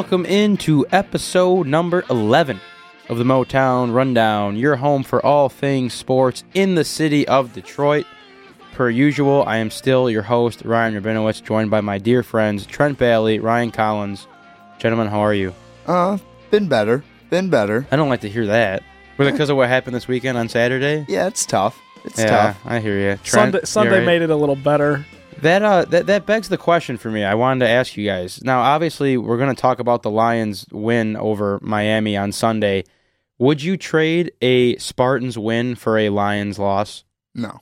Welcome into episode number 11 of the Motown Rundown, your home for all things sports in the city of Detroit. Per usual, I am still your host, Ryan Rabinowitz, joined by my dear friends Trent Bailey, Ryan Collins. Gentlemen, how are you? Uh, been better. Been better. I don't like to hear that. Was it because of what happened this weekend on Saturday? Yeah, it's tough. It's yeah, tough. I hear you. Trent, Sunday, you Sunday alright? made it a little better. That uh that, that begs the question for me. I wanted to ask you guys. Now, obviously, we're going to talk about the Lions win over Miami on Sunday. Would you trade a Spartans win for a Lions loss? No.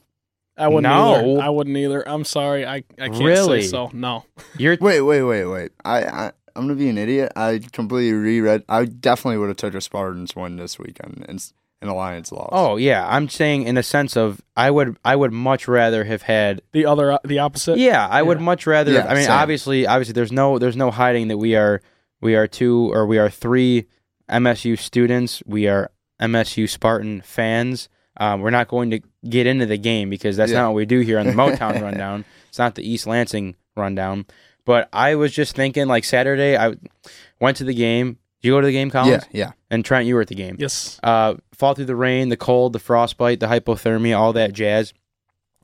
I wouldn't No. either. I wouldn't either. I'm sorry. I, I can't Really? say so. No. You're Wait, wait, wait, wait. I, I I'm gonna be an idiot. I completely reread. I definitely would have took a Spartans win this weekend and s- an Alliance loss. Oh, yeah. I'm saying in the sense of I would I would much rather have had The other, uh, the opposite. Yeah, I would much rather. Yeah, I mean, same. obviously, obviously, there's no, there's no hiding that we are, we are two or we are three MSU students. We are MSU Spartan fans. Um, we're not going to get into the game because that's Yeah. not what we do here on the Motown Rundown. It's not the East Lansing Rundown. But I was just thinking, like Saturday, I went to the game. Did you go to the game, Collins? yeah, yeah. And Trent, you were at the game Yes. uh, fall through the rain, the cold, the frostbite, the hypothermia, all that jazz.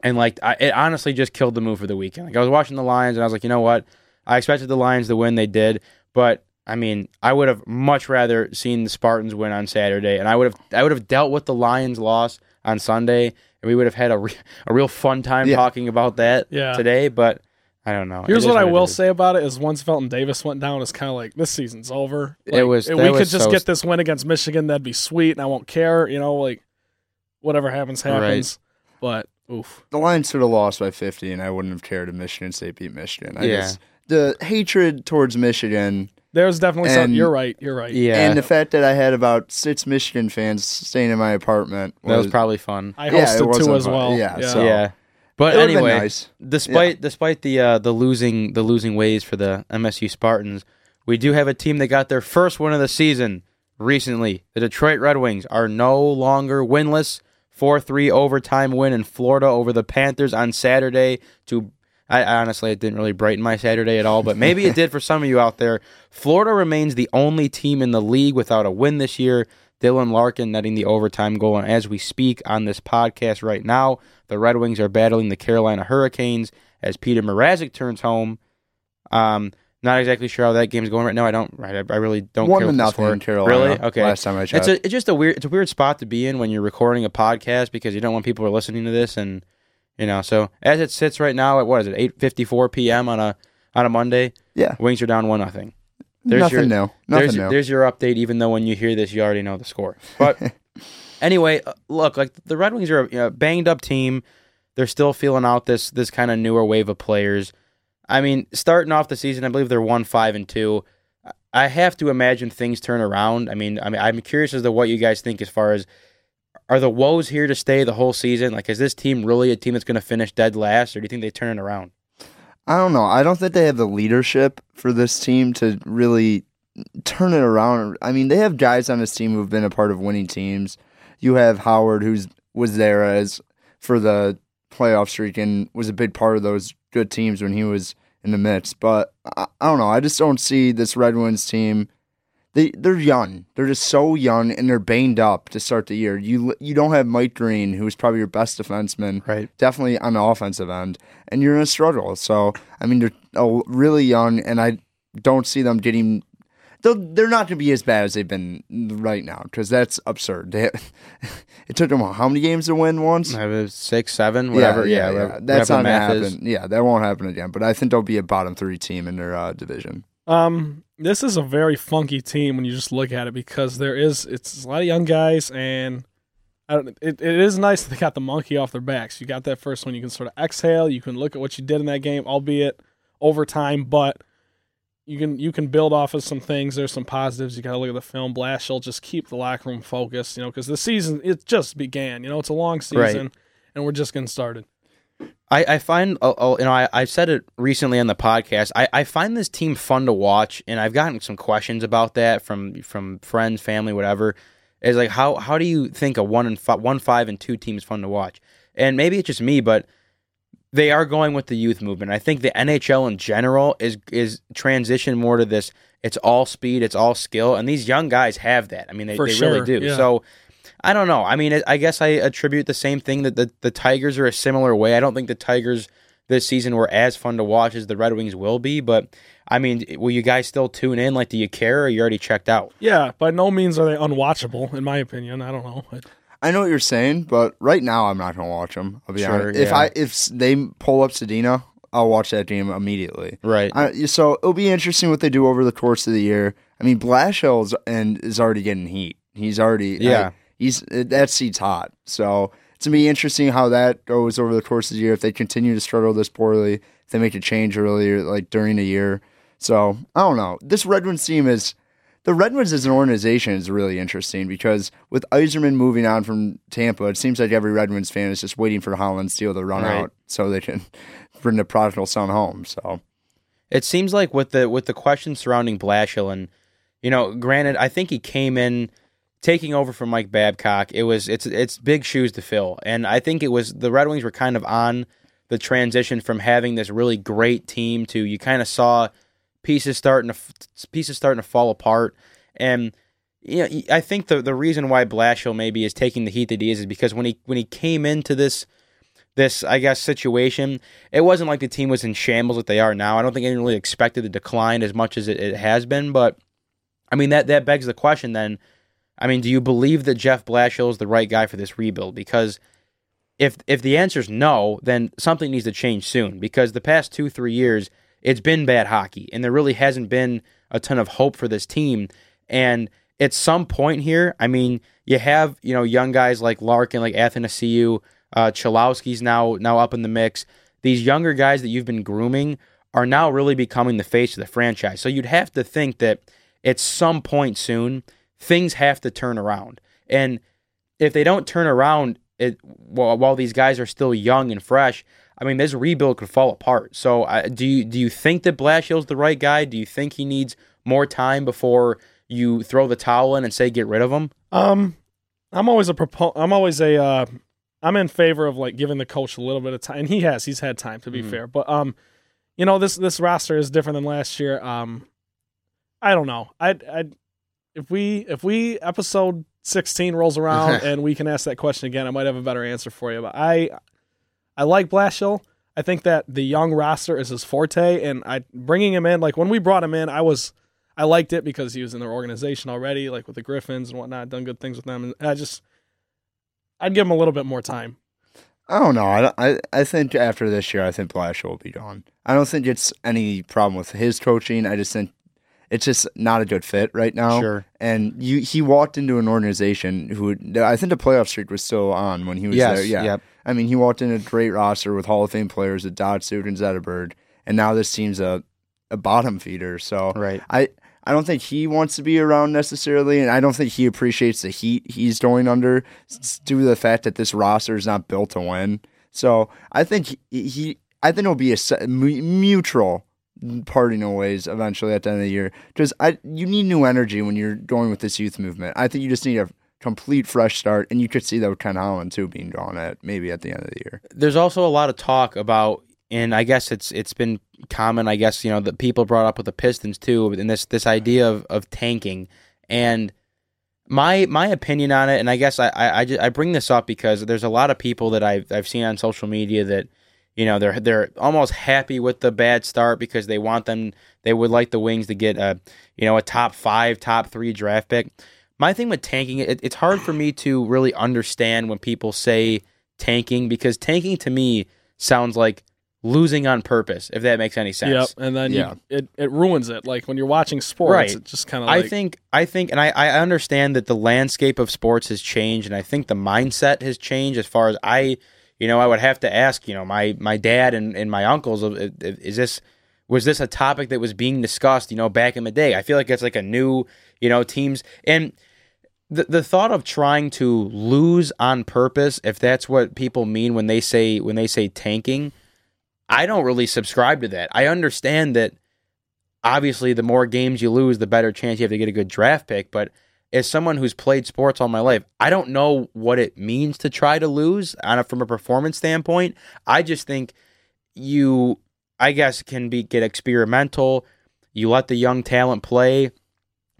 And like, I, it honestly just killed the move for the weekend. Like, I was watching the Lions, and I was like, you know what? I expected the Lions to win. They did, but I mean, I would have much rather seen the Spartans win on Saturday, and I would have, I would have dealt with the Lions' loss on Sunday, and we would have had a, re- a real fun time Yeah. talking about that Yeah. today. But I don't know. Here's It is what I will is. say about it: is once Felton Davis went down, it's kind of like this season's over. It was- If we was could just so- get this win against Michigan, that'd be sweet, and I won't care. You know, like whatever happens, happens. But oof. The Lions should have lost by 50, and I wouldn't have cared if Michigan State beat Michigan. I Yeah. just the hatred towards Michigan There's definitely And- something. You're right. You're right. Yeah, and the fact that I had about six Michigan fans staying in my apartment that was probably fun. I Yeah, it hosted wasn't two as fun. well. Yeah, yeah. so- yeah, but anyway, nice. despite despite the uh, the losing the losing ways for the MSU Spartans, we do have a team that got their first win of the season recently. The Detroit Red Wings are no longer winless. 4-3 overtime win in Florida over the Panthers on Saturday to I I honestly it didn't really brighten my Saturday at all, but maybe it did for some of you out there. Florida remains the only team in the league without a win this year. Dylan Larkin netting the overtime goal, and as we speak on this podcast right now, the Red Wings are battling the Carolina Hurricanes as Petr Mrazek turns home. Um, not exactly sure how that game's going right now. I don't. Right, I, I really don't One care to nothing in Carolina. Really? Okay. Last time I checked. It's a it's just a weird it's a weird spot to be in when you're recording a podcast because you don't want people are listening to this and you know so as it sits right now at what is it eight fifty four p.m. on a on a Monday yeah, Wings are down one nothing. There's nothing your- new. There's new. there's your update even though when you hear this you already know the score. But anyway, uh, look like the Red Wings are a banged up team. They're still feeling out this this kind of newer wave of players. I mean, starting off the season, I believe they're one five and two. I have to imagine things turn around. I mean, I mean, I'm curious as to what you guys think as far as are the woes here to stay the whole season? Like, is this team really a team that's going to finish dead last, or do you think they turn it around? I don't know. I don't think they have the leadership for this team to really turn it around. I mean, they have guys on this team who've been a part of winning teams. You have Howard, who's was there as for the playoff streak and was a big part of those good teams when he was in the midst. But I, I don't know. I just don't see this Red Wings team. They they're young. They're just so young and they're banged up to start the year. You you don't have Mike Green, who's probably your best defenseman Right. definitely on the offensive end, and you're in a struggle. So I mean, they're really young, and I don't see them getting. They're, they're not going to be as bad as they've been right now because that's absurd. They, it took them how many games to win once? Six, seven, whatever. Yeah, whatever- that's whatever the not going to happen. is. Yeah, that won't happen again. But I think they'll be a bottom three team in their uh, division. Um, this is a very funky team when you just look at it because there is it's a lot of young guys and I don't, it, it is nice that they got the monkey off their backs. You got that first one, you can sort of exhale. You can look at what you did in that game, albeit overtime, but you can you can build off of some things. There's some positives. You got to look at the film. Blashill just keep the locker room focused, you know, because the season it just began. You know, it's a long Right. season, and we're just getting started. I, I find, uh, uh, you know, I, I said it recently on the podcast. I, I find this team fun to watch, and I've gotten some questions about that from from friends, family, whatever. Is like how how do you think a one and fi- one five and two team is fun to watch? And maybe it's just me, but they are going with the youth movement. I think the NHL in general is is transition more to this. It's all speed, it's all skill, and these young guys have that. I mean, they, For they sure, really do. yeah. So I don't know. I mean, I guess I attribute the same thing that the the Tigers are a similar way. I don't think the Tigers this season were as fun to watch as the Red Wings will be, but I mean, will you guys still tune in? Like, do you care, or you already checked out? Yeah, by no means are they unwatchable, in my opinion. I don't know. I know what you're saying, but right now I'm not gonna watch them. I'll be Sure, honest. If yeah. I if they pull up Zadina, I'll watch that game immediately. Right. I, so it'll be interesting what they do over the course of the year. I mean, Blashill's and is already getting heat. He's already Yeah. I- he's uh, that seat's hot. So it's gonna be interesting how that goes over the course of the year. If they continue to struggle this poorly, if they make a change earlier, like during the year. So I don't know. This Red Wings team is the Red Wings as an organization is really interesting because with Yzerman moving on from Tampa, it seems like every Red Wings fan is just waiting for Holland Steel to run Right. out so they can bring the prodigal son home. So It seems like with the with the questions surrounding Blashill and you know, granted, I think he came in taking over from Mike Babcock. It was it's it's big shoes to fill, and I think it was the Red Wings were kind of on the transition from having this really great team to you kind of saw pieces starting to pieces starting to fall apart, and you know, I think the the reason why Blashill maybe is taking the heat that he is is because when he when he came into this this I guess situation, it wasn't like the team was in shambles that they are now. I don't think anyone really expected the decline as much as it, it has been, but I mean that that begs the question then. I mean, do you believe that Jeff Blashill is the right guy for this rebuild? Because if if the answer is no, then something needs to change soon. Because the past two three years, it's been bad hockey, and there really hasn't been a ton of hope for this team. And at some point here, I mean, you have you know young guys like Larkin, like Athanasiu, uh, Cholowski's now now up in the mix. These younger guys that you've been grooming are now really becoming the face of the franchise. So you'd have to think that at some point soon things have to turn around. And if they don't turn around it, while, while these guys are still young and fresh, I mean, this rebuild could fall apart. So, uh, do you do you think that Blashill's the right guy? Do you think he needs more time before you throw the towel in and say get rid of him? Um, I'm always a propo- I'm always a uh, I'm in favor of like giving the coach a little bit of time, and he has. He's had time to be Mhm. fair, but um, you know this this roster is different than last year. Um, I don't know. I I if we if we episode 16 rolls around and we can ask that question again, I might have a better answer for you. But I I like Blashill. I think that the young roster is his forte, and I bringing him in like when we brought him in, I was I liked it because he was in their organization already, like with the Griffins and whatnot, done good things with them, and I just I'd give him a little bit more time. I don't know. I, don't- I I think after this year, I think Blashill will be gone. I don't think it's any problem with his coaching. I just think it's just not a good fit right now. Sure. And you, he walked into an organization who I think the playoff streak was still on when he was Yes, there. Yeah. yep. I mean, he walked in a great roster with Hall of Fame players at Datsyuk and Zetterberg, and now this team's a, a bottom feeder. So Right. I I don't think he wants to be around necessarily, and I don't think he appreciates the heat he's going under due to the fact that this roster is not built to win. So I think he, he I think it'll be a mutual parting of ways eventually at the end of the year because I you need new energy when you're going with this youth movement. I think you just need a complete fresh start, and you could see that with Ken Holland too being drawn at maybe at the end of the year. there's also a lot of talk about and I guess it's it's been common I guess you know that people brought up with the Pistons too and this this idea of, of tanking and my my opinion on it and I guess I I, I, ju- I bring this up because there's a lot of people that I've I've seen on social media that you know they're they're almost happy with the bad start because they want them they would like the Wings to get a you know a top 5 top 3 draft pick my thing with tanking it, it's hard for me to really understand when people say tanking because tanking to me sounds like losing on purpose if that makes any sense Yep, and then Yeah. you, it it ruins it. Like when you're watching sports, Right. it just kind of I think I think and I, I understand that the landscape of sports has changed and I think the mindset has changed as far as I you know I would have to ask you know my my dad and, and my uncles of- of- is this was this a topic that was being discussed you know back in the day I feel like it's like a new you know teams and the the thought of trying to lose on purpose if that's what people mean when they say when they say tanking I don't really subscribe to that I understand that obviously the more games you lose, the better chance you have to get a good draft pick. But as someone who's played sports all my life, I don't know what it means to try to lose on a, from a performance standpoint. I just think you I guess can be get experimental. You let the young talent play.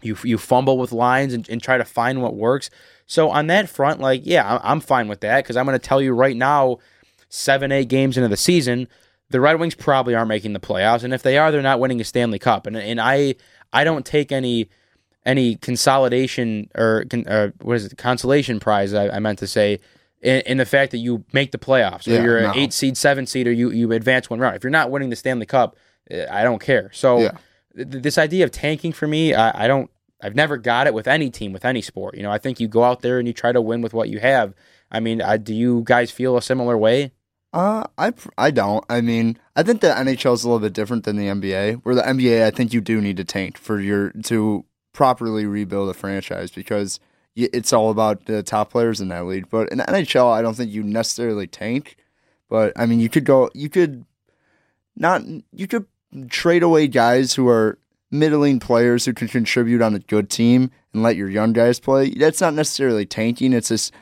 You you fumble with lines and, and try to find what works. So on that front, like yeah, I'm, fine with that because I'm going to tell you right now, seven eight games into the season, the Red Wings probably aren't making the playoffs, and if they are, they're not winning a Stanley Cup. And and I I don't take any any consolidation or, or what is it consolation prize I, I meant to say in, in, the fact that you make the playoffs or Yeah, you're an no. eight seed seven seed or you you advance one round if you're not winning the stanley cup eh, i don't care so Yeah. th- this idea of tanking for me I, I don't i've never got it with any team with any sport you know i think you go out there and you try to win with what you have i mean I, do you guys feel a similar way Uh, I I don't. I mean, I think the NHL is a little bit different than the NBA. Where the NBA, I think you do need to tank for your to properly rebuild a franchise because it's all about the top players in that league. But in NHL, I don't think you necessarily tank. But I mean, you could go, you could not, you could trade away guys who are middling players who can contribute on a good team and let your young guys play. That's not necessarily tanking. It's just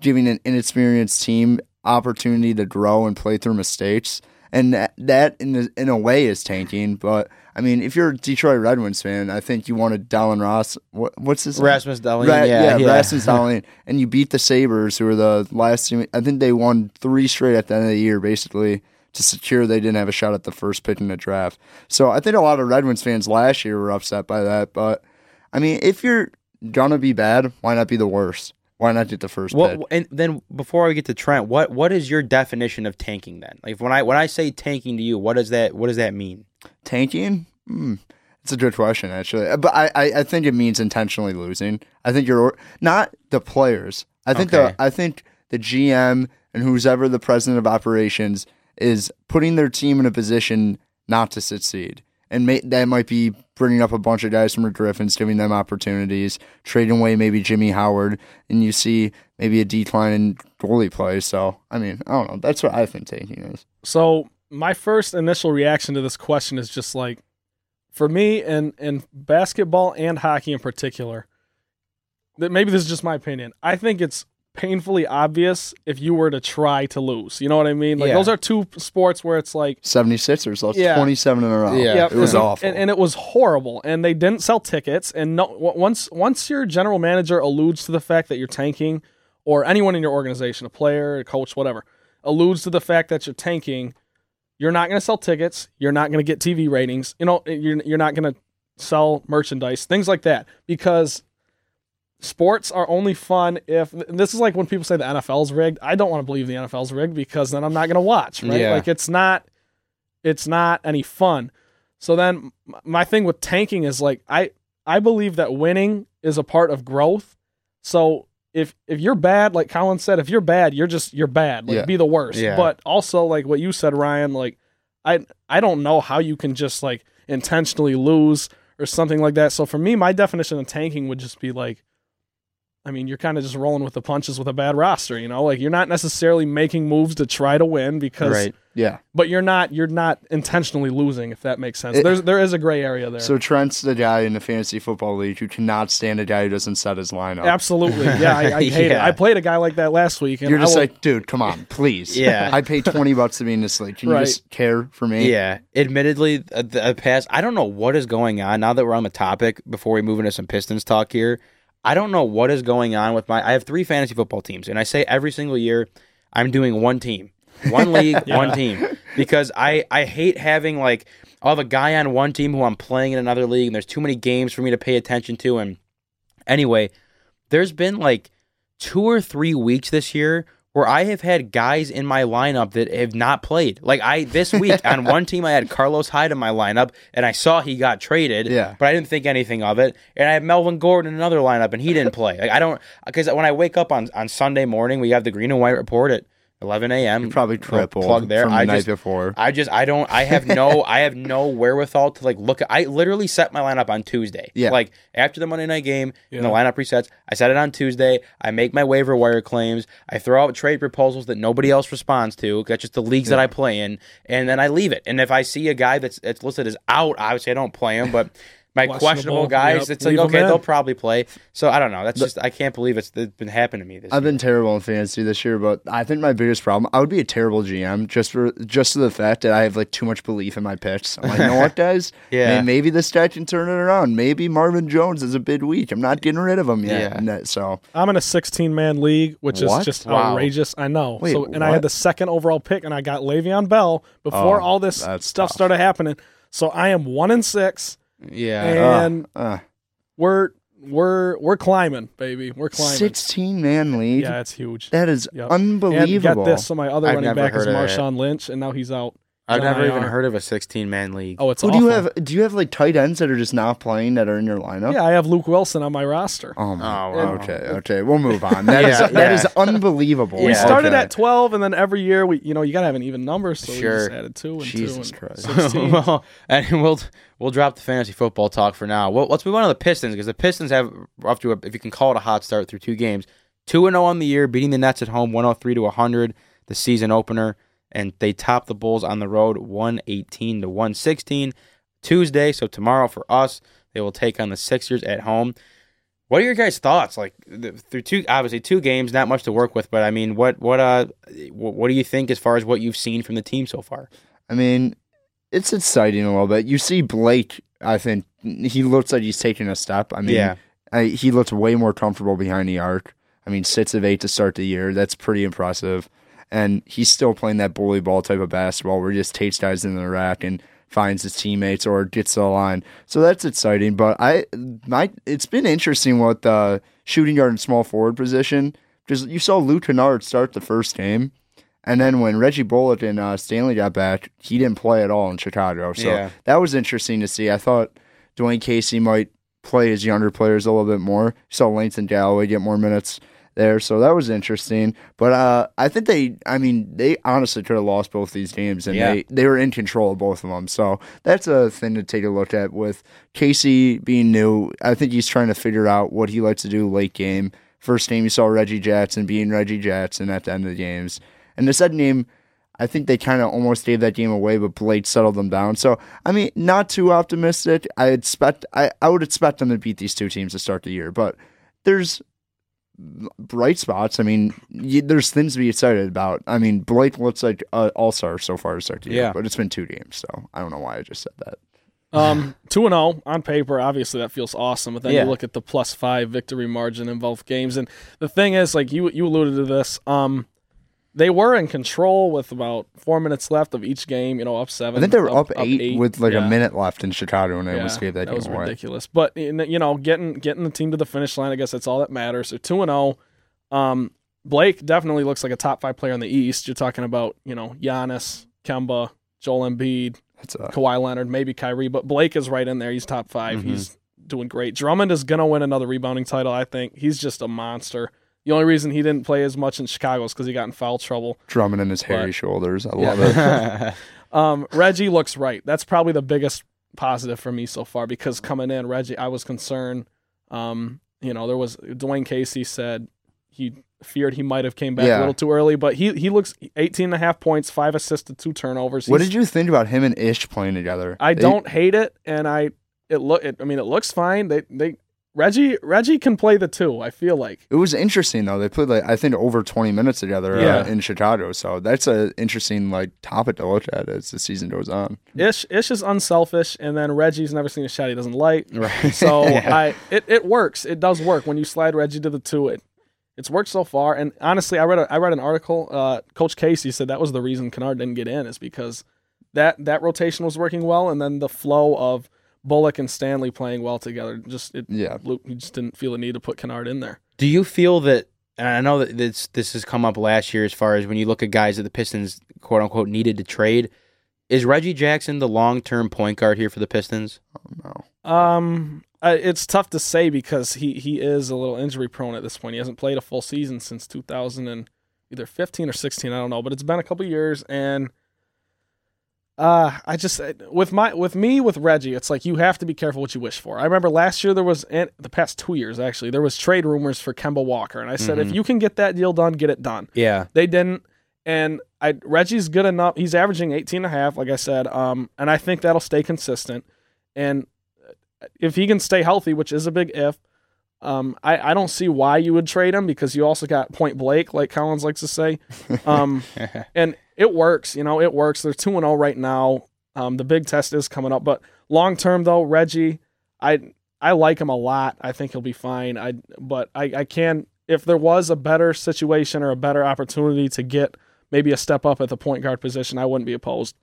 giving an inexperienced team opportunity to grow and play through mistakes. And that, that in a, in a way is tanking. But I mean, if you're a Detroit Red Wings fan, I think you wanted Dallin Ross. What, what's his name? rasmus Dahlin, Ra- yeah, yeah, Rasmus Dahlin. and you beat the Sabres, who were the last team. I think they won three straight at the end of the year, basically, to secure they didn't have a shot at the first pick in the draft. So I think a lot of Red Wings fans last year were upset by that. But I mean, if you're gonna be bad, why not be the worst? Why not get the first pick? And then before I get to Trent, what what is your definition of tanking then? Like when I when I say tanking to you, what does that what does that mean? Tanking? Hmm. It's a good question, actually. But I, I, I think it means intentionally losing. I think you're not the players. I think Okay. the I think the GM and who's ever the president of operations is putting their team in a position not to succeed. And may, that might be bringing up a bunch of guys from the Griffins, giving them opportunities, trading away maybe Jimmy Howard, and you see maybe a decline in goalie play. So, I mean, I don't know. That's what I think tanking is. So my first initial reaction to this question is just like, for me and and basketball and hockey in particular, that maybe this is just my opinion. I think it's painfully obvious if you were to try to lose. You know what I mean? Like Yeah. those are two sports where it's like 76ers lost Yeah. 27 in a row. Yeah. Yep, It was and, awful. and, and it was horrible. And they didn't sell tickets. And no, once once your general manager alludes to the fact that you're tanking, or anyone in your organization, a player, a coach, whatever, alludes to the fact that you're tanking, you're not going to sell tickets. You're not going to get TV ratings. You know, you're you're not going to sell merchandise, things like that, because sports are only fun if this is like when people say the NFL's rigged. I don't want to believe the NFL's rigged because then I'm not going to watch. Right? Yeah. Like it's not it's not any fun. So then my thing with tanking is like I I believe that winning is a part of growth. So if if you're bad, like Colin said, if you're bad, you're just you're bad. Like Yeah. be the worst. Yeah. But also like what you said, Ryan, like I I don't know how you can just like intentionally lose or something like that. So for me, my definition of tanking would just be like I mean, you're kind of just rolling with the punches with a bad roster, you know? Like you're not necessarily making moves to try to win because Right. Yeah. but you're not you're not intentionally losing if that makes sense. It- There's there is a gray area there. So Trent's the guy in the fantasy football league who cannot stand a guy who doesn't set his lineup. Absolutely. Yeah, I, I hate it. Yeah. I played a guy like that last week and You're I just will- like, dude, come on, please. Yeah. I paid twenty bucks to be in this league. Can Right. you just care for me? Yeah, admittedly, uh, the the past. I don't know what is going on now that we're on the topic. Before we move into some Pistons talk here, I don't know what is going on with my. I have three fantasy football teams, and I say every single year I'm doing one team, one league, one team, because I I hate having like I'll have a guy on one team who I'm playing in another league, and there's too many games for me to pay attention to. And anyway, there's been like two or three weeks this year where I have had guys in my lineup that have not played. Like I this week on one team I had Carlos Hyde in my lineup and I saw he got traded, Yeah. but I didn't think anything of it. And I had Melvin Gordon in another lineup and he didn't play. Like I don't because when I wake up on on Sunday morning, we have the green and white report at 11 a.m. Probably triple plug there. from the I night just before. I just I don't I have no I have no wherewithal to like look at I literally set my lineup on Tuesday. Yeah. Like after the Monday night game and the lineup resets, I set it on Tuesday. I make my waiver wire claims. I throw out trade proposals that nobody else responds to. That's just the leagues that I play in, and then I leave it. And if I see a guy that's that's listed as out, obviously I don't play him. But my Questionable, questionable guys, yep, it's like okay, they'll probably play. So I don't know. That's just I can't believe it's, it's been happening to me this I've year. been terrible in fantasy this year, but I think my biggest problem I would be a terrible GM just for just to the fact that I have like too much belief in my picks. I'm like, you know what, guys? Yeah. May- maybe this guy can turn it around. Maybe Marvin Jones is a bid week. I'm not getting rid of him yet. Yeah. That- so I'm in a 16 man league, which What? is just Wow. outrageous. I know. Wait, so, and I had the second overall pick, and I got Le'Veon Bell before Oh, all this stuff tough. started happening. So I am one in six, yeah. and uh, we're we're we're climbing, baby. We're climbing. 16 man lead. Yeah, it's huge. That is Yep. unbelievable. And get this, so my other I've running back is heard. Marshawn Lynch, and now he's out. I've He's on never even heard of a 16 man league. Oh, it's Who awful. do you have? Do you have like tight ends that are just not playing that are in your lineup? Yeah, I have Luke Wilson on my roster. Oh, my. Oh, wow. okay, okay. We'll move on. That is Yeah, that is yeah. unbelievable. We Yeah. started Okay. at 12, and then every year we, you know, you gotta have an even number, so we Sure. just added two and Jesus two and Christ. 16. well, and we'll we'll drop the fantasy football talk for now. Well, let's move on to the Pistons because the Pistons have off to a, if you can call it a hot start through two games, two and zero on the year, beating the Nets at home, one hundred three to hundred, the season opener, and they top the Bulls on the road, one eighteen to one sixteen. Tuesday, so tomorrow for us, they will take on the Sixers at home. What are your guys' thoughts? Like through two, obviously two games, not much to work with, but I mean, what what uh, what, what do you think as far as what you've seen from the team so far? I mean, it's exciting a little bit. You see Blake. I think he looks like he's taking a step. I mean, Yeah. I, he looks way more comfortable behind the arc. I mean, six of eight to start the year. That's pretty impressive. And he's still playing that bully ball type of basketball where he just takes guys in the rack and finds his teammates or gets to the line. So that's exciting. But I, my, it's been interesting what the shooting guard and small forward position because you saw Luke Kennard start the first game. And then when Reggie Bullock and uh, Stanley got back, he didn't play at all in Chicago. So Yeah. that was interesting to see. I thought Dwane Casey might play his younger players a little bit more. You saw Langston Galloway get more minutes there, so that was interesting. But uh, I think they, I mean, they honestly could have lost both these games, and Yeah. they they were in control of both of them. So that's a thing to take a look at with Casey being new. I think he's trying to figure out what he likes to do late game. First game, you saw Reggie Jackson being Reggie Jackson at the end of the games, and the second game. I think they kind of almost gave that game away, but Blake settled them down. So, I mean, not too optimistic. I expect I, I would expect them to beat these two teams to start the year, but there's bright spots. I mean, y there's things to be excited about. I mean, Blake looks like an all star so far to start the year, Yeah. but it's been two games, so I don't know why I just said that. Um, two and zero on paper. Obviously, that feels awesome. But then Yeah. you look at the plus five victory margin in both games, and the thing is, like you you alluded to this. Um, they were in control with about four minutes left of each game. You know, up seven. I think they were up, eight, with like Yeah. a minute left in Chicago when they Yeah, almost gave that, that game was away. ridiculous. But you know, getting getting the team to the finish line, I guess that's all that matters. So two and zero. Um, Blake definitely looks like a top five player in the East. You're talking about you know Giannis, Kemba, Joel Embiid, That's uh, Kawhi Leonard, maybe Kyrie, but Blake is right in there. He's top 5 Mhm. He's doing great. Drummond is gonna win another rebounding title. I think he's just a monster. The only reason he didn't play as much in Chicago is because he got in foul trouble. drumming in his hairy But- shoulders. I Yeah. love it. Um, Reggie looks right. That's probably the biggest positive for me so far because coming in, Reggie, I was concerned. Um, you know, there was Dwane Casey said he feared he might have came back Yeah. a little too early, but he he looks 18 and a half points, five assists to two turnovers. what did you think about him and Ish playing together? I They- don't hate it, and I it look. It, I mean, it looks fine. They they Reggie Reggie can play the two. I feel like It was interesting though. They played like I think over twenty minutes together Yeah. uh, in Chicago, so that's an interesting like topic to look at as the season goes on. Ish Ish is unselfish, and then Reggie's never seen a shot he doesn't like. right. So Yeah. I it, it works. It does work when you slide Reggie to the two. It it's worked so far. And honestly, I read a, I read an article. Uh, Coach Casey said that was the reason Kennard didn't get in is because that that rotation was working well, and then the flow of Bullock and Stanley playing well together. Just it, Yeah. Luke, he just didn't feel the need to put Kennard in there. Do you feel that? And I know that this this has come up last year as far as when you look at guys that the Pistons quote unquote needed to trade. Is Reggie Jackson the long term point guard here for the Pistons? No. Um, I, it's tough to say because he he is a little injury prone at this point. He hasn't played a full season since 2000 and either 15 or 16. I don't know, but it's been a couple years, and uh, I just with my with me with Reggie, it's like you have to be careful what you wish for. I remember last year there was and the past two years actually there was trade rumors for Kemba Walker, and I said if Mhm. you can get that deal done, get it done. Yeah. They didn't. And I Reggie's good enough. He's averaging 18 and a half, like I said. Um, and I think that'll stay consistent. And if he can stay healthy, which is a big if, um, I, I don't see why you would trade him because you also got Point Blake, like Collins likes to say. Um, and it works, you know, it works. They're 2 0 right now. Um, the big test is coming up. But long term, though, Reggie, I I like him a lot. I think he'll be fine. I But I, I can, if there was a better situation or a better opportunity to get maybe a step up at the point guard position, I wouldn't be opposed.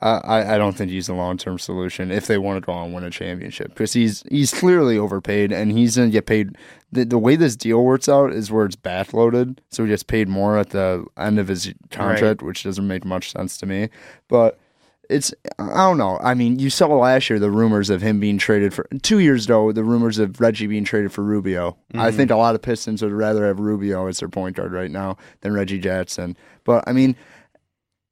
I, I don't think he's a long term solution if they want to go and win a championship because he's he's clearly overpaid and he's gonna get paid. The, the way this deal works out is where it's backloaded, so he gets paid more at the end of his contract, which doesn't make much sense to me. But it's I don't know. I mean, you saw last year the rumors of him being traded for two years ago. The rumors of Reggie being traded for Rubio. I mm-hmm. think a lot of Pistons would rather have Rubio as their point guard right now than Reggie Jackson. But I mean,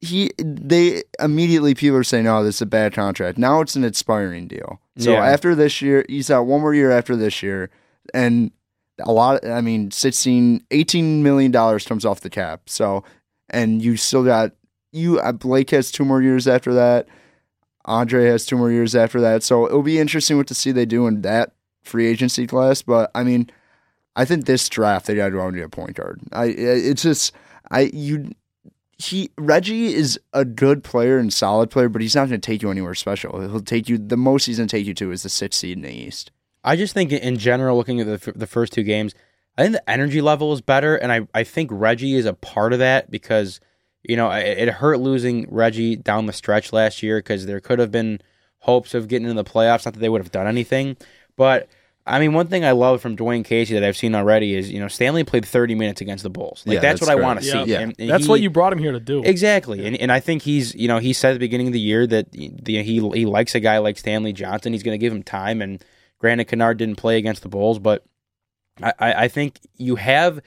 he they immediately people are saying, "Oh, this is a bad contract." Now it's an expiring deal. So Yeah. after this year, he's out one more year after this year, and a lot. I mean, 16, 18 million dollars comes off the cap. So, and you still got you. uh, Blake has two more years after that. Andre has two more years after that. So it'll be interesting what to see they do in that free agency class. But I mean, I think this draft they got to go out and get a point guard. I it's just I you he Reggie is a good player and solid player, but he's not going to take you anywhere special. He'll take you the most he's going to take you to is the sixth seed in the East. I just think in general, looking at the the first two games, I think the energy level is better, and I, I think Reggie is a part of that because you know it, it hurt losing Reggie down the stretch last year because there could have been hopes of getting into the playoffs. Not that they would have done anything, but I mean, one thing I love from Dwane Casey that I've seen already is you know Stanley played 30 minutes against the Bulls. Like Yeah, that's, that's what I want to Yeah. see. Yeah. And- and That's he- what you brought him here to do. Exactly, and and I think he's you know he said at the beginning of the year that the, he he likes a guy like Stanley Johnson. He's going to give him time. And granted, Kennard didn't play against the Bulls, but I, I I think you have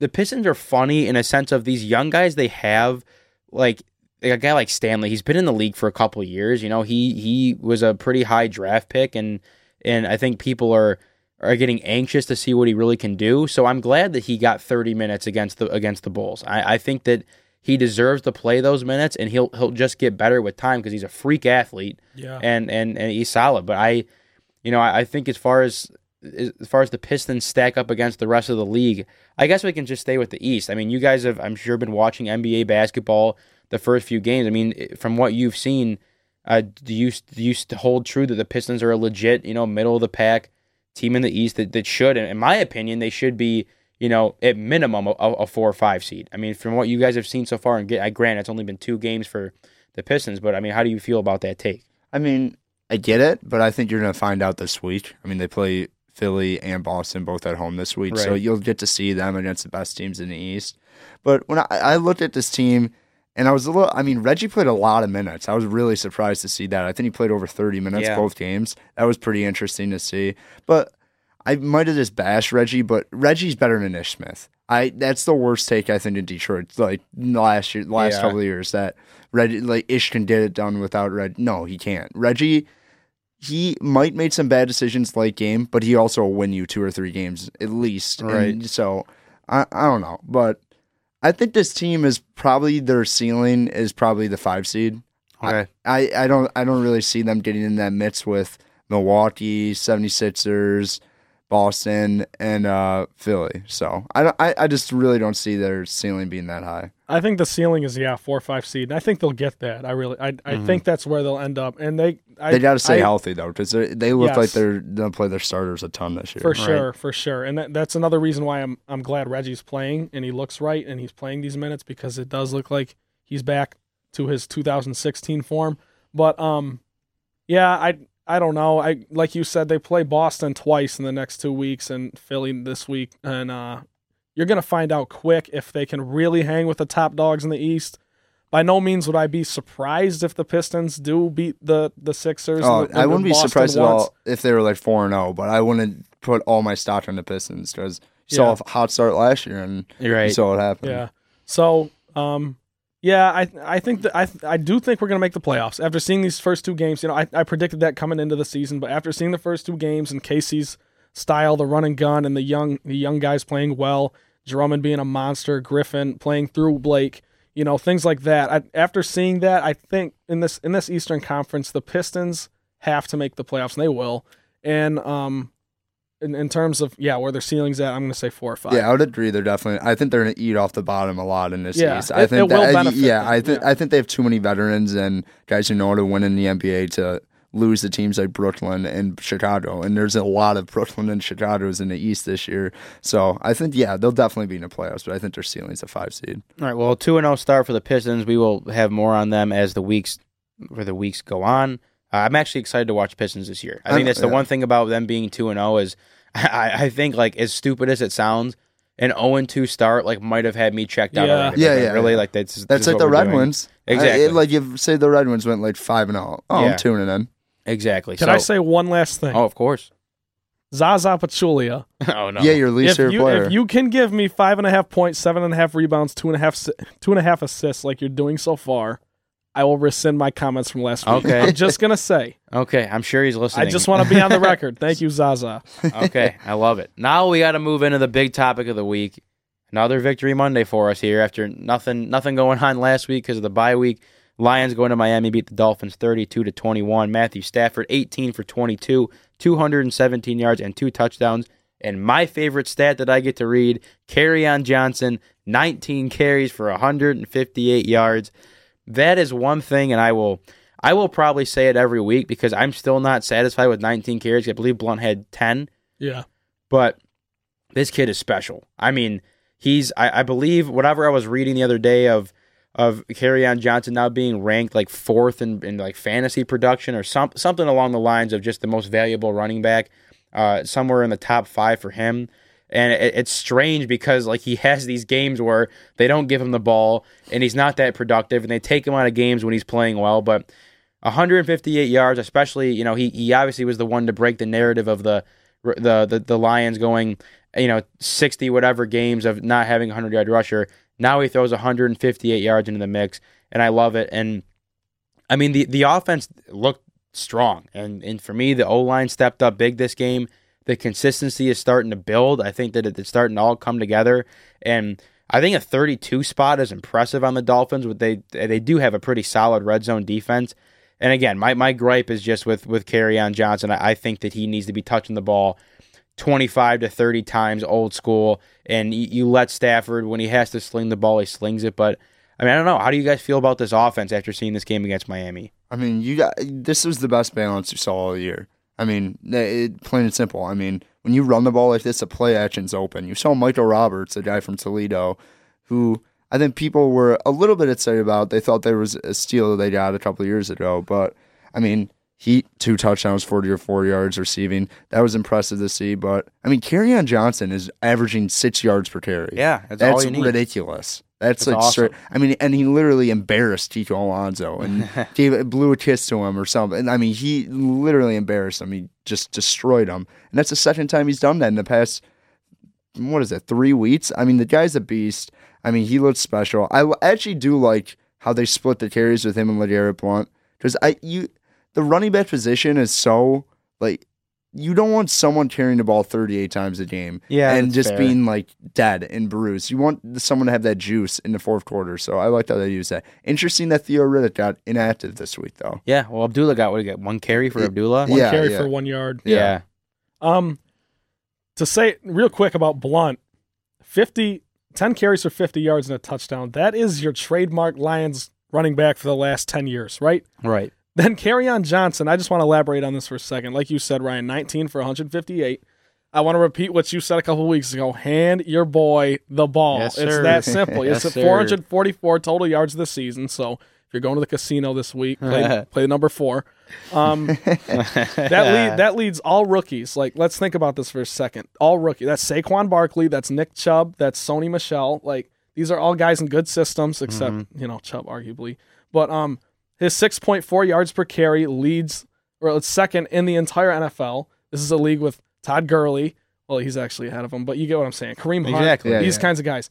the Pistons are funny in a sense of these young guys they have like. like a guy like Stanley, he's been in the league for a couple of years. You know, he he was a pretty high draft pick, and and I think people are are getting anxious to see what he really can do. So I'm glad that he got 30 minutes against the against the Bulls. I, I think that he deserves to play those minutes, and he'll he'll just get better with time because he's a freak athlete Yeah. and and and he's solid. But I, you know, I, I think as far as as far as the Pistons stack up against the rest of the league, I guess we can just stay with the East. I mean, you guys have I'm sure been watching NBA basketball the first few games. I mean, from what you've seen, uh, do you do you hold true that the Pistons are a legit, you know, middle of the pack team in the East that, that should, in my opinion, they should be, you know, at minimum a, a four or five seed. I mean, from what you guys have seen so far, and get, I grant it's only been two games for the Pistons, but I mean, how do you feel about that take? I mean, I get it, but I think you're going to find out this week. I mean, they play Philly and Boston both at home this week, so you'll get to see them against the best teams in the East. But when I, I looked at this team, and I was a little, I mean, Reggie played a lot of minutes. I was really surprised to see that. I think he played over 30 minutes Yeah. both games. That was pretty interesting to see. But I might have just bashed Reggie, but Reggie's better than Ish Smith. I that's the worst take I think in Detroit. Like last year, last Yeah. couple of years, that Reggie like Ish can get it done without Reg. No, he can't. Reggie, he might make some bad decisions late game, but he also will win you two or three games at least. And Right. so I I don't know, but I think this team is probably their ceiling is probably the five seed. Okay. I, I don't I don't really see them getting in that mix with Milwaukee, 76ers, Boston, and uh, Philly. So I, I I just really don't see their ceiling being that high. I think the ceiling is yeah four or five seed. And I think they'll get that. I really I, I think that's where they'll end up. And they I, They got to stay I- healthy though, because they look Yes. like they're gonna play their starters a ton this year. for sure, for sure. And that, that's another reason why I'm I'm glad Reggie's playing and he looks right and he's playing these minutes because it does look like he's back to his 2016 form. But um, yeah, I I don't know. I like you said they play Boston twice in the next two weeks and Philly this week, and uh, you're gonna find out quick if they can really hang with the top dogs in the East. By no means would I be surprised if the Pistons do beat the the Sixers. Oh, and the- I wouldn't be Boston surprised at all if they were like four and zero, but I wouldn't put all my stock on the Pistons because you saw a hot start last year and You're you right. saw what happened. Yeah. So, um, yeah, I I think that I I do think we're gonna make the playoffs after seeing these first two games. You know, I, I predicted that coming into the season, but after seeing the first two games and Casey's style, the run and gun, and the young the young guys playing well, Drummond being a monster, Griffin playing through Blake, you know, things like that. I, after seeing that, I think in this in this Eastern Conference, the Pistons have to make the playoffs, and they will. And um, in, in terms of yeah, where their ceilings at, I'm going to say four or five. Yeah, I would agree. They're definitely. I think they're going to eat off the bottom a lot in this Yeah, East. I it- think it that, Yeah, them, I think yeah. I think they have too many veterans and guys who know how to win in the NBA to lose to teams like Brooklyn and Chicago. And there's a lot of Brooklyn and Chicago's in the East this year. So I think yeah, they'll definitely be in the playoffs. But I think their ceiling's a five seed. All right. Well, two and zero start for the Pistons. We will have more on them as the weeks where the weeks go on. Uh, I'm actually excited to watch Pistons this year. I think I'm- that's the yeah. one thing about them being two and zero is I, I think like as stupid as it sounds, an zero and two start like might have had me checked out. Yeah. already. Yeah, yeah, Really, yeah. like that's That's this like the Red doing. Wings. Exactly. I- it- like you say the Red Wings went like five and zero. Oh, Yeah. I'm tuning in. Exactly. Can so, I say one last thing? Oh, of course. Zaza Pachulia. oh no. Yeah, your least If favorite you, player. if you can give me five and a half points, seven and a half rebounds, two and a half si- two and a half assists like you're doing so far, I will rescind my comments from last week. Okay. I'm just gonna say. Okay. I'm sure he's listening. I just want to be on the record. Thank you, Zaza. okay, I love it. Now we got to move into the big topic of the week. Another victory Monday for us here after nothing nothing going on last week because of the bye week. Lions going to Miami beat the Dolphins 32 to 21. Matthew Stafford 18 for 22, 217 yards and two touchdowns. And my favorite stat that I get to read, Kerryon Johnson 19 carries for 158 yards. That is one thing and I will I will probably say it every week because I'm still not satisfied with 19 carries. I believe Blount had 10 Yeah. but this kid is special. I mean, he's I, I believe whatever I was reading the other day of of on Johnson now being ranked like fourth in, in like fantasy production or some, something along the lines of just the most valuable running back, uh, somewhere in the top five for him. And it, it's strange because like he has these games where they don't give him the ball and he's not that productive, and they take him out of games when he's playing well. But 158 yards, especially you know he he obviously was the one to break the narrative of the the the, the Lions going you know 60 whatever games of not having a 100 yard rusher. Now he throws 158 yards into the mix, and I love it. And I mean the the offense looked strong, and and for me the O line stepped up big this game. The consistency is starting to build. I think that it's starting to all come together, and I think a 32 spot is impressive on the Dolphins. But they they do have a pretty solid red zone defense. And again, my, my gripe is just with with on Johnson. I, I think that he needs to be touching the ball 25 to 30 times old school. And you, let Stafford, when he has to sling the ball, he slings it. But I mean, I don't know. How do you guys feel about this offense after seeing this game against Miami? I mean, you got this was the best balance you saw all year. I mean, it, plain and simple. I mean, when you run the ball like this, the play action's open. You saw Michael Roberts, a guy from Toledo, who I think people were a little bit excited about. They thought there was a steal they got a couple years ago, but I mean, he two touchdowns, forty or four yards receiving. That was impressive to see. But I mean, on Johnson is averaging six yards per carry. Yeah, that's, That's ridiculous. That's, That's like awesome. straight. I mean, and he literally embarrassed Kiko Alonso and gave blew a kiss to him or something. I mean, he literally embarrassed him. He just destroyed him, and that's the second time he's done that in the past. What is it? Three weeks. I mean, the guy's a beast. I mean, he looks special. I actually do like how they split the carries with him and LeGarrette Blount because I you the running back position is so like you don't want someone carrying the ball 38 times a game Yeah, and just fair. being like dead and bruised. You want someone to have that juice in the fourth quarter. So I like how they use that. Interesting that Theo Riddick got inactive this week, though. Yeah, well, Abdullah got what he got one carry for Abdullah. One Yeah, carry yeah. for one yard. yeah. Um, to say real quick about Blount, 50, 10 carries for 50 yards and a touchdown. That is your trademark Lions running back for the last 10 years, right? right. Then Kerryon Johnson. I just want to elaborate on this for a second. Like you said, Ryan, 19 for 158. I want to repeat what you said a couple weeks ago. Hand your boy the ball. Yes, it's sir. that simple. Yes, it's sir. 444 total yards this season. So if you're going to the casino this week, play, play the number four. Um, that lead, that leads all rookies. Like, let's think about this for a second. All rookie. That's Saquon Barkley. That's Nick Chubb. That's Sony Michel. Like, these are all guys in good systems, except Mm-hmm. you know Chubb, arguably. But um, his 6.4 yards per carry leads, or it's second in the entire NFL. This is a league with Todd Gurley. Well, he's actually ahead of him, but you get what I'm saying. Kareem Hunt, Exactly. Yeah, these yeah. kinds of guys.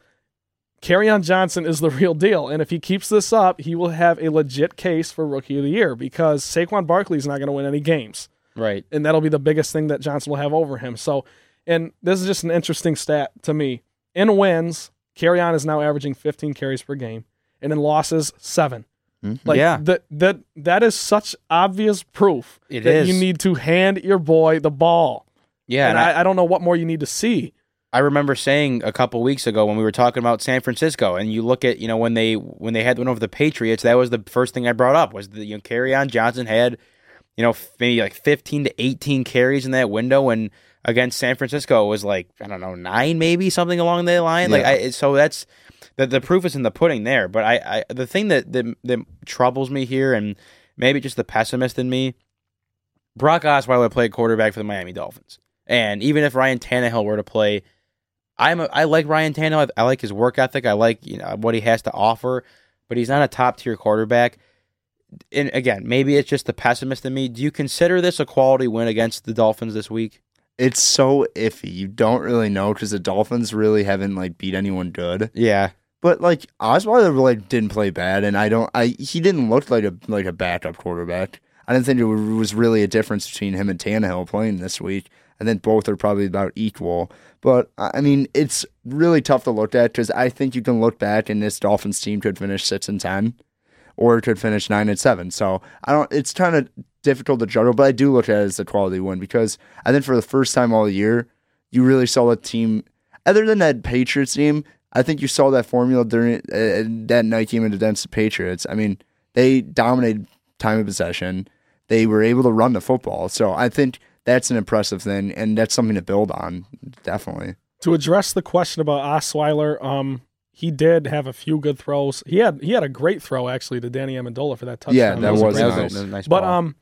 on Johnson is the real deal, and if he keeps this up, he will have a legit case for Rookie of the Year because Saquon Barkley is not going to win any games Right. and that'll be the biggest thing that Johnson will have over him. So, and this is just an interesting stat to me. In wins, Kerryon is now averaging 15 carries per game, and in losses, seven. Mm-hmm. Like Yeah. that that that is such obvious proof It that is. you need to hand your boy the ball. Yeah, and and I, I, I don't know what more you need to see. I remember saying a couple weeks ago when we were talking about San Francisco, and you look at you know when they when they had one over the Patriots, that was the first thing I brought up was the you know Kerryon Johnson had you know maybe like fifteen to eighteen carries in that window, and against San Francisco was like I don't know nine maybe something along that line. Like I so that's the the proof is in the pudding there. But I, I the thing that, that that troubles me here, and maybe just the pessimist in me, Brock Osweiler played quarterback for the Miami Dolphins, and even if Ryan Tannehill were to play. I'm a, I like Ryan Tannehill. I, I like his work ethic. I like you know what he has to offer, but he's not a top tier quarterback. And again, maybe it's just the pessimist in me. Do you consider this a quality win against the Dolphins this week? It's so iffy. You don't really know because the Dolphins really haven't like beat anyone good. Yeah, But like Osweiler like didn't play bad, and I don't. I he didn't look like a like a backup quarterback. I didn't think there was really a difference between him and Tannehill playing this week. I think both are probably about equal. But I I mean, it's really tough to look at because I think you can look back and this Dolphins team could finish six and ten, or could finish nine and seven. So I don't. It's kind of difficult to juggle, but I do look at it as a quality win because I think for the first time all year, you really saw a team. Other than that Patriots team, I think you saw that formula during uh, that night game against the Patriots. I mean, they dominated time of possession. They were able to run the football. So I think that's an impressive thing, and that's something to build on. Definitely. To address the question about Osweiler, um, he did have a few good throws. He had he had a great throw actually to Danny Amendola for that touchdown. Yeah, that a was great that was, nice. that was a nice. But ball. um,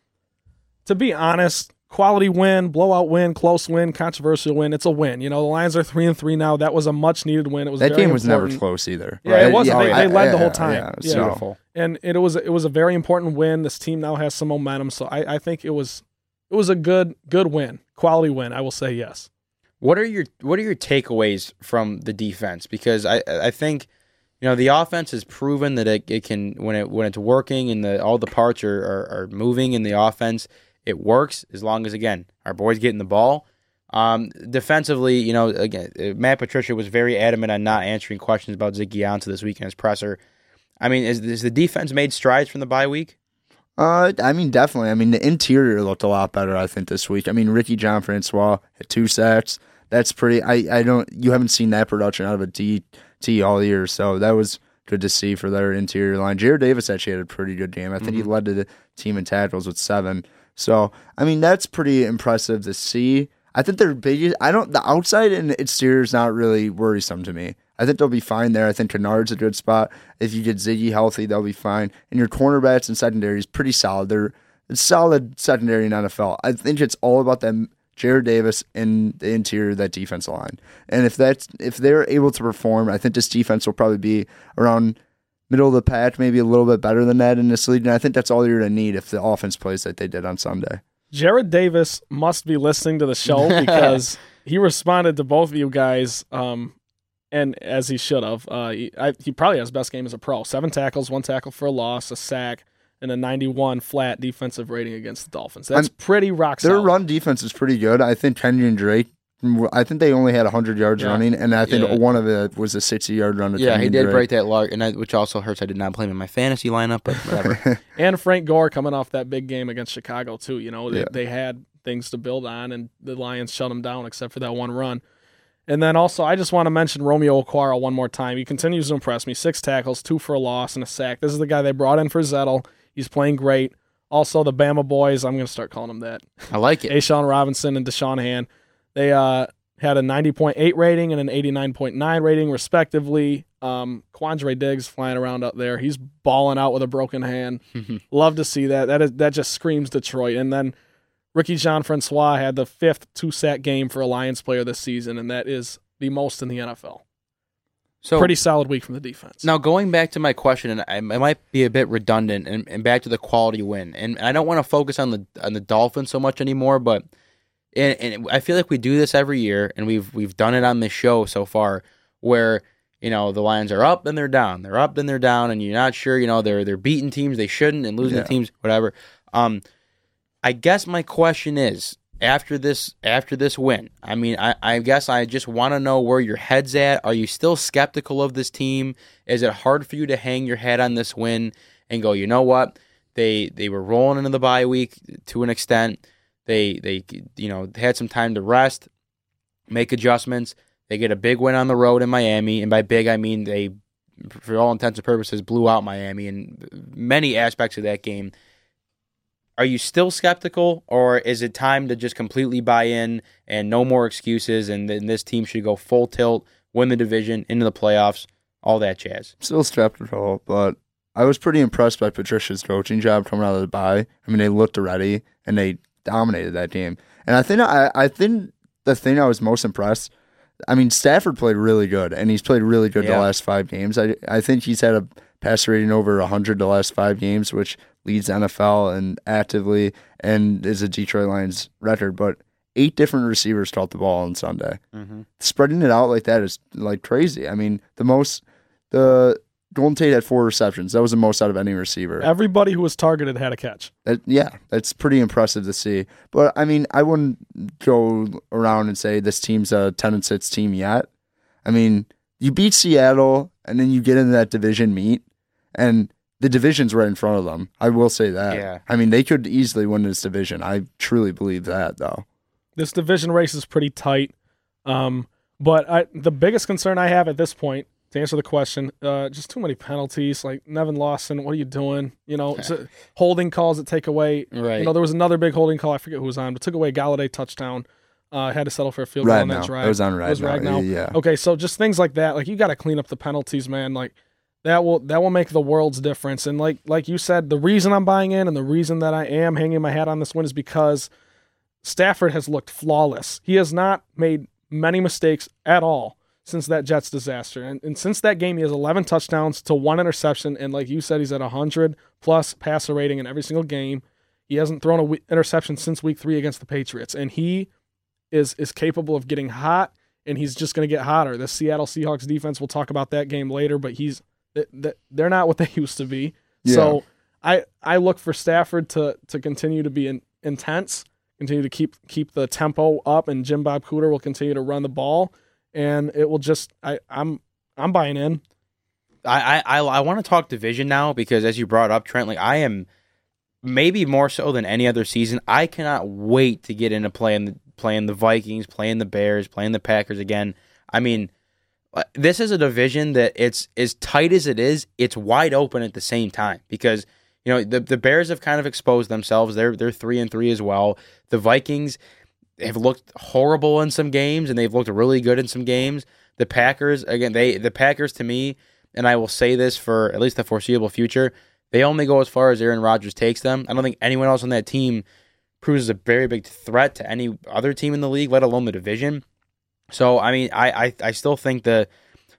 to be honest, quality win, blowout win, close win, controversial win. It's a win. You know, the Lions are three and three now. That was a much needed win. It was That very game was never close either. Yeah, it wasn't. They- I- they led the whole time. Yeah, Yeah. beautiful. and it was it was a very important win. This team now has some momentum, so I, I think it was it was a good good win, quality win. I will say yes. What are your What are your takeaways from the defense? Because I I think you know the offense has proven that it, it can when it when it's working and the all the parts are, are, are moving in the offense, it works as long as again our boys getting the ball. Um, defensively, you know, again, uh, Matt Patricia was very adamant on not answering questions about Ziggy Ansah this week in his presser. I mean, is, is the defense made strides from the bye week? Uh, I mean, definitely. I mean, the interior looked a lot better. I think this week. I mean, Ricky Jean Francois had two sacks. That's pretty. I, I don't. You haven't seen that production out of a DT all year, so that was good to see for their interior line. Jarrad Davis actually had a pretty good game. I think he led the team in tackles with seven. So I mean, that's pretty impressive to see. I think their biggest. I don't. The outside and exterior is not really worrisome to me. I think they'll be fine there. I think Kennard's a good spot. If you get Ziggy healthy, they'll be fine. And your cornerbacks and secondary is pretty solid. They're it's solid secondary in NFL. I think it's all about them, Jarrad Davis and the interior of that defensive line. And if that's if they're able to perform, I think this defense will probably be around middle of the pack, maybe a little bit better than that in this league. And I think that's all you're gonna need if the offense plays like they did on Sunday. Jarrad Davis must be listening to the show because he responded to both of you guys, um, and as he should have. Uh, he, I, he probably has best game as a pro: seven tackles, one tackle for a loss, a sack, and a 91 flat defensive rating against the Dolphins. That's pretty rock Their solid. Their run defense is pretty good. I think Kenyon Drake. I think they only had 100 yards Yeah. running, and I think Yeah. one of it was a 60 yard run. Yeah, he did Drake. break that large, and I, which also hurts. I did not play him in my fantasy lineup, but whatever. and Frank Gore coming off that big game against Chicago too. You know, they, Yeah. they had things to build on, and the Lions shut them down except for that one run. And then also, I just want to mention Romeo Okwara one more time. He continues to impress me. Six tackles, two for a loss, and a sack. This is the guy they brought in for Zettel. He's playing great. Also, the Bama boys. I'm going to start calling them that. I like it. A'Shawn Robinson and Da'Shawn Hand. They uh, had a 90.8 rating and an 89.9 rating, respectively. Um, Quandre Diggs flying around up there. He's balling out with a broken hand. Love to see that. That is that just screams Detroit. And then Ricky Jean Francois had the fifth two sack game for a Lions player this season, and that is the most in the NFL. So Pretty solid week from the defense. Now, going back to my question, and I, I might be a bit redundant, and, and back to the quality win, and I don't want to focus on the on the Dolphins so much anymore, but and, and I feel like we do this every year, and we've we've done it on this show so far, where you know the Lions are up and they're down, they're up and they're down, and you're not sure, you know, they're they're beating teams they shouldn't and losing Yeah. to teams, whatever. Um, I guess my question is after this after this win. I mean, I, I guess I just want to know where your head's at. Are you still skeptical of this team? Is it hard for you to hang your head on this win? and go, you know what? They they were rolling into the bye week to an extent. They they you know had some time to rest, make adjustments. They get a big win on the road in Miami, and by big I mean they, for all intents and purposes, blew out Miami in many aspects of that game. Are you still skeptical, or is it time to just completely buy in and no more excuses, and then this team should go full tilt, win the division, into the playoffs, all that jazz? Still skeptical, but I was pretty impressed by Patricia's coaching job coming out of the bye. I mean, they looked ready and they dominated that game. And I think I, I think the thing I was most impressed. I mean, Stafford played really good, and he's played really good Yeah. the last five games. I I think he's had a passer rating over hundred the last five games, which leads NFL and actively and is a Detroit Lions record. But eight different receivers caught the ball on Sunday Mm-hmm. spreading it out like that is like crazy. I mean, the most the Golden Tate had four receptions. That was the most out of any receiver. Everybody who was targeted had a catch. That, yeah, that's pretty impressive to see. But I mean, I wouldn't go around and say this team's a ten and six team yet. I mean, you beat Seattle, and then you get into that division meet, and the division's right in front of them. I will say that. Yeah. I mean, they could easily win this division. I truly believe that, though. This division race is pretty tight. Um, but I, the biggest concern I have at this point, to answer the question, uh, just too many penalties. Like Nevin Lawson, what are you doing? You know, it's a- holding calls that take away. Right. You know, there was another big holding call. I forget who was on, but took away Golladay touchdown. Uh, had to settle for a field goal Right on now, that drive. it was on It right now. Yeah. Okay, so just things like that. Like you got to clean up the penalties, man. Like that will that will make the world's difference. And like like you said, the reason I'm buying in and the reason that I am hanging my hat on this one is because Stafford has looked flawless. He has not made many mistakes at all since that Jets disaster. And, and since that game, he has 11 touchdowns to one interception. And like you said, he's at 100 plus passer rating in every single game. He hasn't thrown a interception since week three against the Patriots. And he is is capable of getting hot and he's just going to get hotter. The Seattle Seahawks defense, we'll talk about that game later, but he's they're not what they used to be. So I I look for Stafford to to continue to be in, intense, continue to keep keep the tempo up, and Jim Bob Cooter will continue to run the ball, and it will just I I'm I'm buying in. I I, I want to talk division now because as you brought up, Trent, like I am maybe more so than any other season. I cannot wait to get into playing the playing the Vikings, playing the Bears, playing the Packers again. I mean, Uh, this is a division that it's as tight as it is, it's wide open at the same time because you know the the Bears have kind of exposed themselves. They're they're three and three as well. The Vikings have looked horrible in some games and they've looked really good in some games. The Packers again, they the Packers to me, and I will say this for at least the foreseeable future, they only go as far as Aaron Rodgers takes them. I don't think anyone else on that team proves a very big threat to any other team in the league, let alone the division. So I mean, I I, I still think the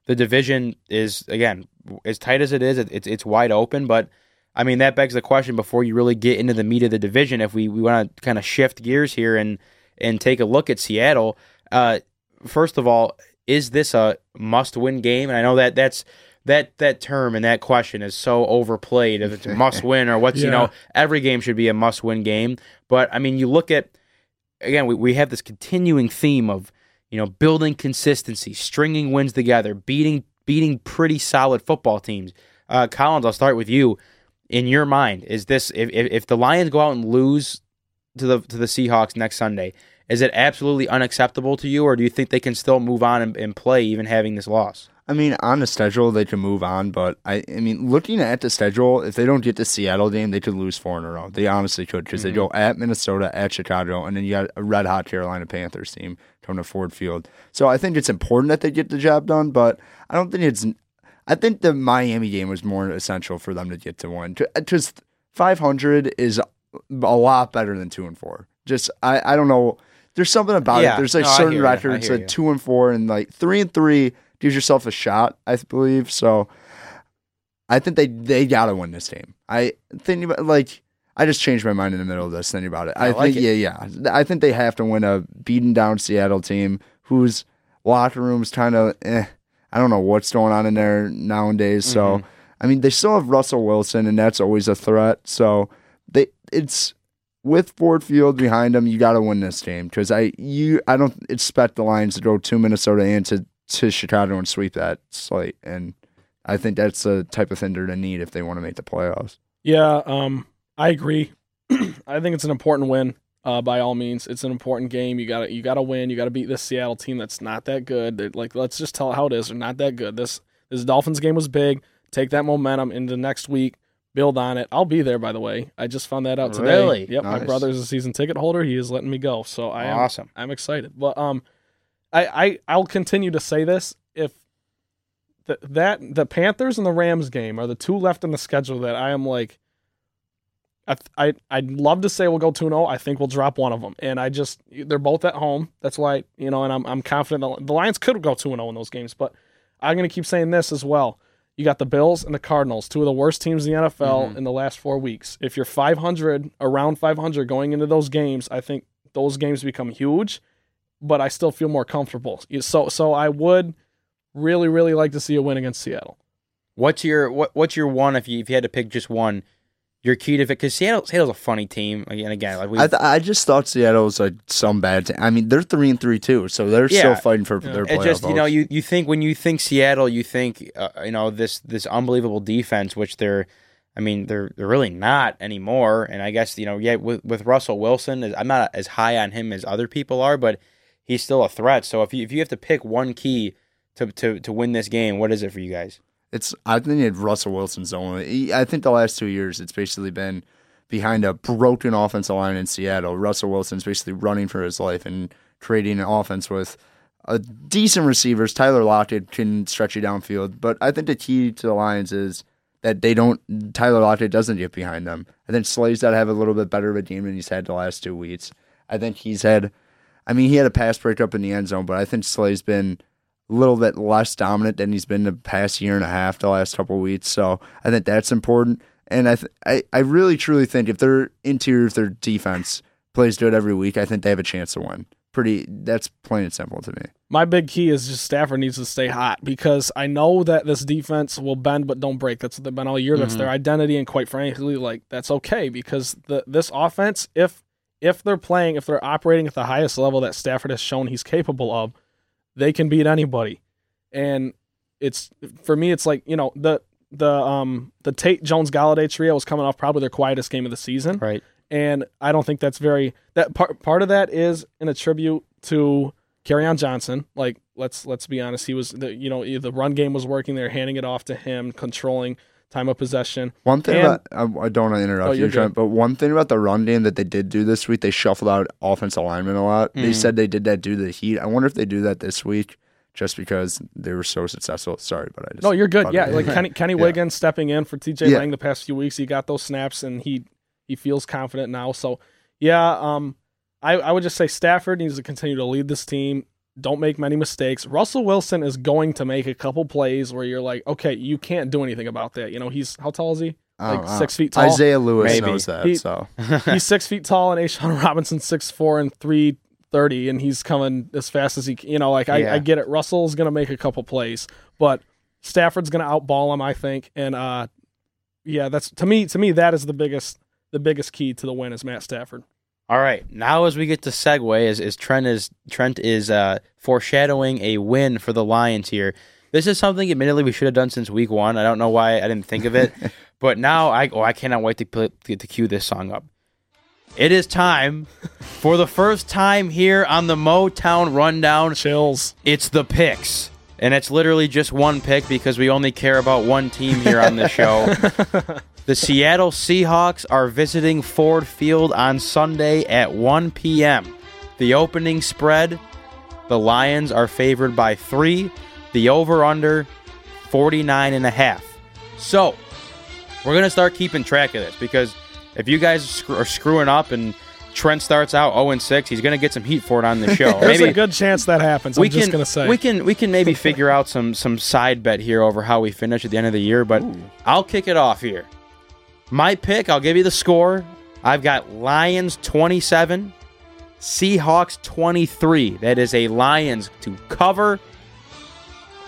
the division is again as tight as it is. It, it's it's wide open, but I mean that begs the question before you really get into the meat of the division. If we, we want to kind of shift gears here and and take a look at Seattle, uh, first of all, is this a must-win game? And I know that that's that that term and that question is so overplayed. If it's a must-win or what's you know every game should be a must-win game. But I mean, you look at again, we, we have this continuing theme of you know building consistency, stringing wins together, beating beating pretty solid football teams. Uh, Collins, I'll start with you. In your mind, is this if, if the Lions go out and lose to the to the Seahawks next Sunday, is it absolutely unacceptable to you, or do you think they can still move on and, and play even having this loss? I mean, on the schedule, they can move on, but I, I mean, looking at the schedule, if they don't get the Seattle game, they could lose four in a row. They honestly could because they go at Minnesota, at Chicago, and then you got a red hot Carolina Panthers team coming to Ford Field. So I think it's important that they get the job done, but I don't think it's. I think the Miami game was more essential for them to get to one. Because uh, 500 is a lot better than two and four. Just I, I don't know. There's something about Yeah. it. There's like No, certain records that two and four and like three and three gives yourself a shot, I believe. So I think they they gotta win this game. I think about like I just changed my mind in the middle of this thinking about it. I, I like think it. yeah, yeah. I think they have to win a beaten down Seattle team whose locker room's kind of eh. I don't know what's going on in there nowadays. So Mm-hmm. I mean they still have Russell Wilson and that's always a threat. So they it's with Ford Field behind them, you got to win this game because I you I don't expect the Lions to go to Minnesota and to to Chicago and sweep that slate, and I think that's the type of thing they're going to need if they want to make the playoffs. Yeah, um, I agree. I think it's an important win. Uh, by all means, it's an important game. You got to you got to win. You got to beat this Seattle team that's not that good. They're, like, let's just tell it how it is. They're not that good. This this Dolphins game was big. Take that momentum into next week. Build on it. I'll be there. By the way, I just found that out today. Really? Yep, my Nice. brother's a season ticket holder. He is letting me go, so I am Awesome. I'm excited. But um, I I I'll continue to say this if the, that the Panthers and the Rams game are the two left in the schedule that I am like. I I I'd love to say we'll go 2-0. I think we'll drop one of them, and I just they're both at home. That's why you know, and I'm I'm confident the, the Lions could go 2-0 in those games. But I'm gonna keep saying this as well. You got the Bills and the Cardinals, two of the worst teams in the NFL mm-hmm. in the last four weeks. If you're 500, around 500 going into those games, I think those games become huge. But I still feel more comfortable. So so I would really really like to see a win against Seattle. What's your what What's your one if you if you had to pick just one? Your key to it because Seattle Seattle's a funny team again. Again, like we I, th- I just thought Seattle was like some bad team. I mean, they're three and three too, so they're Yeah. still fighting for Yeah. their It's playoff. just you know you, you think when you think Seattle you think uh, you know this this unbelievable defense which they're I mean they're they're really not anymore and I guess you know yeah with, with Russell Wilson I'm not as high on him as other people are but he's still a threat so if you if you have to pick one key to to to win this game what is it for you guys It's I think it's Russell Wilson's only. I think the last two years it's basically been behind a broken offensive line in Seattle. Russell Wilson's basically running for his life and creating an offense with a decent receivers. Tyler Lockett can stretch you downfield, but I think the key to the Lions is that they don't. Tyler Lockett doesn't get behind them. I think Slay's got to have a little bit better of a game than he's had the last two weeks. I think he's had. I mean, he had a pass breakup in the end zone, but I think Slay's been a little bit less dominant than he's been the past year and a half, the last couple of weeks. So I think that's important. And I, th- I, I really truly think if their interior, if their defense plays good every week, I think they have a chance to win. Pretty. That's plain and simple to me. My big key is just Stafford needs to stay hot because I know that this defense will bend but don't break. That's what they've been all year. That's mm-hmm. their identity, and quite frankly, like that's okay because the this offense, if if they're playing, if they're operating at the highest level that Stafford has shown he's capable of, they can beat anybody. And it's for me, it's like you know the the um the Tate Jones Golladay trio was coming off probably their quietest game of the season right and I don't think that's very that part part of that is an attribute to on Johnson. Like let's let's be honest, he was the you know the run game was working. They're handing it off to him, controlling time of possession. One thing And- about I, I don't want to interrupt Oh, you, Trent, but one thing about the run game that they did do this week, they shuffled out offensive linemen a lot. They Mhm. said they did that due to the heat. I wonder if they do that this week, just because they were so successful. Sorry, but I just No, you're good. Yeah, like Kenny Kenny Yeah. Wiggins stepping in for TJ Yeah. Lang the past few weeks. He got those snaps and he he feels confident now. So yeah, um, I I would just say Stafford needs to continue to lead this team. Don't make many mistakes. Russell Wilson is going to make a couple plays where you're like, okay, you can't do anything about that. You know, he's how tall is he? Like know. six feet tall. Isaiah Lewis Maybe. knows that. He- so he's six feet tall, and A'Shawn Robinson six four and three thirty, and he's coming as fast as he. can. You know, like I, Yeah. I get it. Russell's gonna make a couple plays, but Stafford's gonna outball him, I think. And uh, yeah, that's to me. To me, that is the biggest the biggest key to the win is Matt Stafford. All right, now as we get to segue, as, as Trent is Trent is uh, foreshadowing a win for the Lions here. This is something, admittedly, we should have done since week one. I don't know why I didn't think of it, but now I oh I cannot wait to put, to, to cue this song up. It is time for the first time here on the Motown Rundown. Chills. It's the picks, and it's literally just one pick because we only care about one team here on the show. The Seattle Seahawks are visiting Ford Field on Sunday at 1 p.m. The opening spread, the Lions are favored by 3, the over under 49 and a half. So, we're going to start keeping track of this because if you guys are screwing up and Trent starts out 0 and 6, he's going to get some heat for it on the show. There's a good chance that happens. I'm we just can gonna say. we can we can maybe figure out some some side bet here over how we finish at the end of the year, but I'll kick it off here. My pick, I'll give you the score. I've got Lions 27, Seahawks 23. That is a Lions to cover.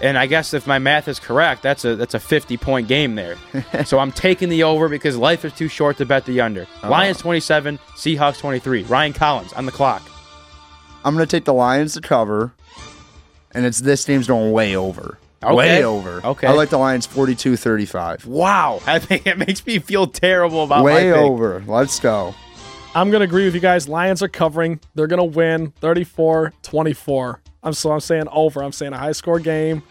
And I guess if my math is correct, that's a that's a 50 point game there. so I'm taking the over because life is too short to bet the under. Uh-huh. Lions 27, Seahawks 23. Ryan Collins on the clock. I'm going to take the Lions to cover, and it's this team's going way over. Okay. Way over. Okay. I like the Lions 42 35. Wow, I think it makes me feel terrible about Way my pick. Way over. Let's go. I'm gonna agree with you guys. Lions are covering. They're gonna win 34-24. I'm so I'm saying over. I'm saying a high score game.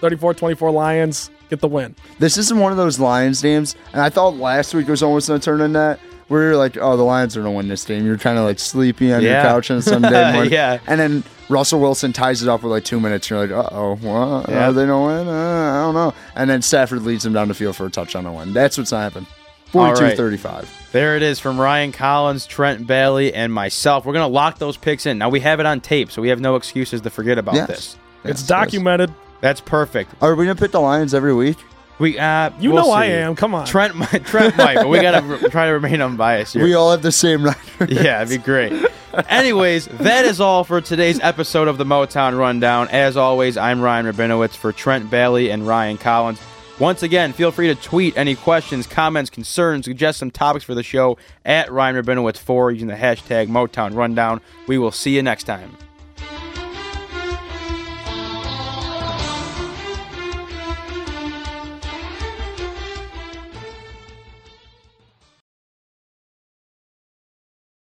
34-24 Lions get the win. This isn't one of those Lions games, and I thought last week was almost going to turn in that. Where you're like, oh, the Lions are going to win this game. You're kind of like sleepy on Yeah. your couch on Sunday morning. Yeah. And then Russell Wilson ties it up with like two minutes. And you're like, uh oh, what? Yeah. Are they going to win? Uh, I don't know. And then Stafford leads them down the field for a touchdown and win. That's what's happened. All 42 right. 35. There it is from Ryan Collins, Trent Bailey, and myself. We're gonna lock those picks in. Now we have it on tape, so we have no excuses to forget about Yes. this. it's Yes, documented. That's perfect. Are we going to pick the Lions every week? We uh, You we'll know I am. Come on. Trent, might- Trent might, but we gotta re- try to remain unbiased here. We all have the same record. yeah, it'd be great. Anyways, that is all for today's episode of the Motown Rundown. As always, I'm Ryan Rabinowitz for Trent Bailey and Ryan Collins. Once again, feel free to tweet any questions, comments, concerns, suggest some topics for the show at Ryan Rabinowitz4 using the hashtag Motown Rundown. We will see you next time.